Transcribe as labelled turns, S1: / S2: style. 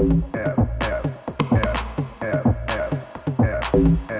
S1: F, F, F, F, F, F,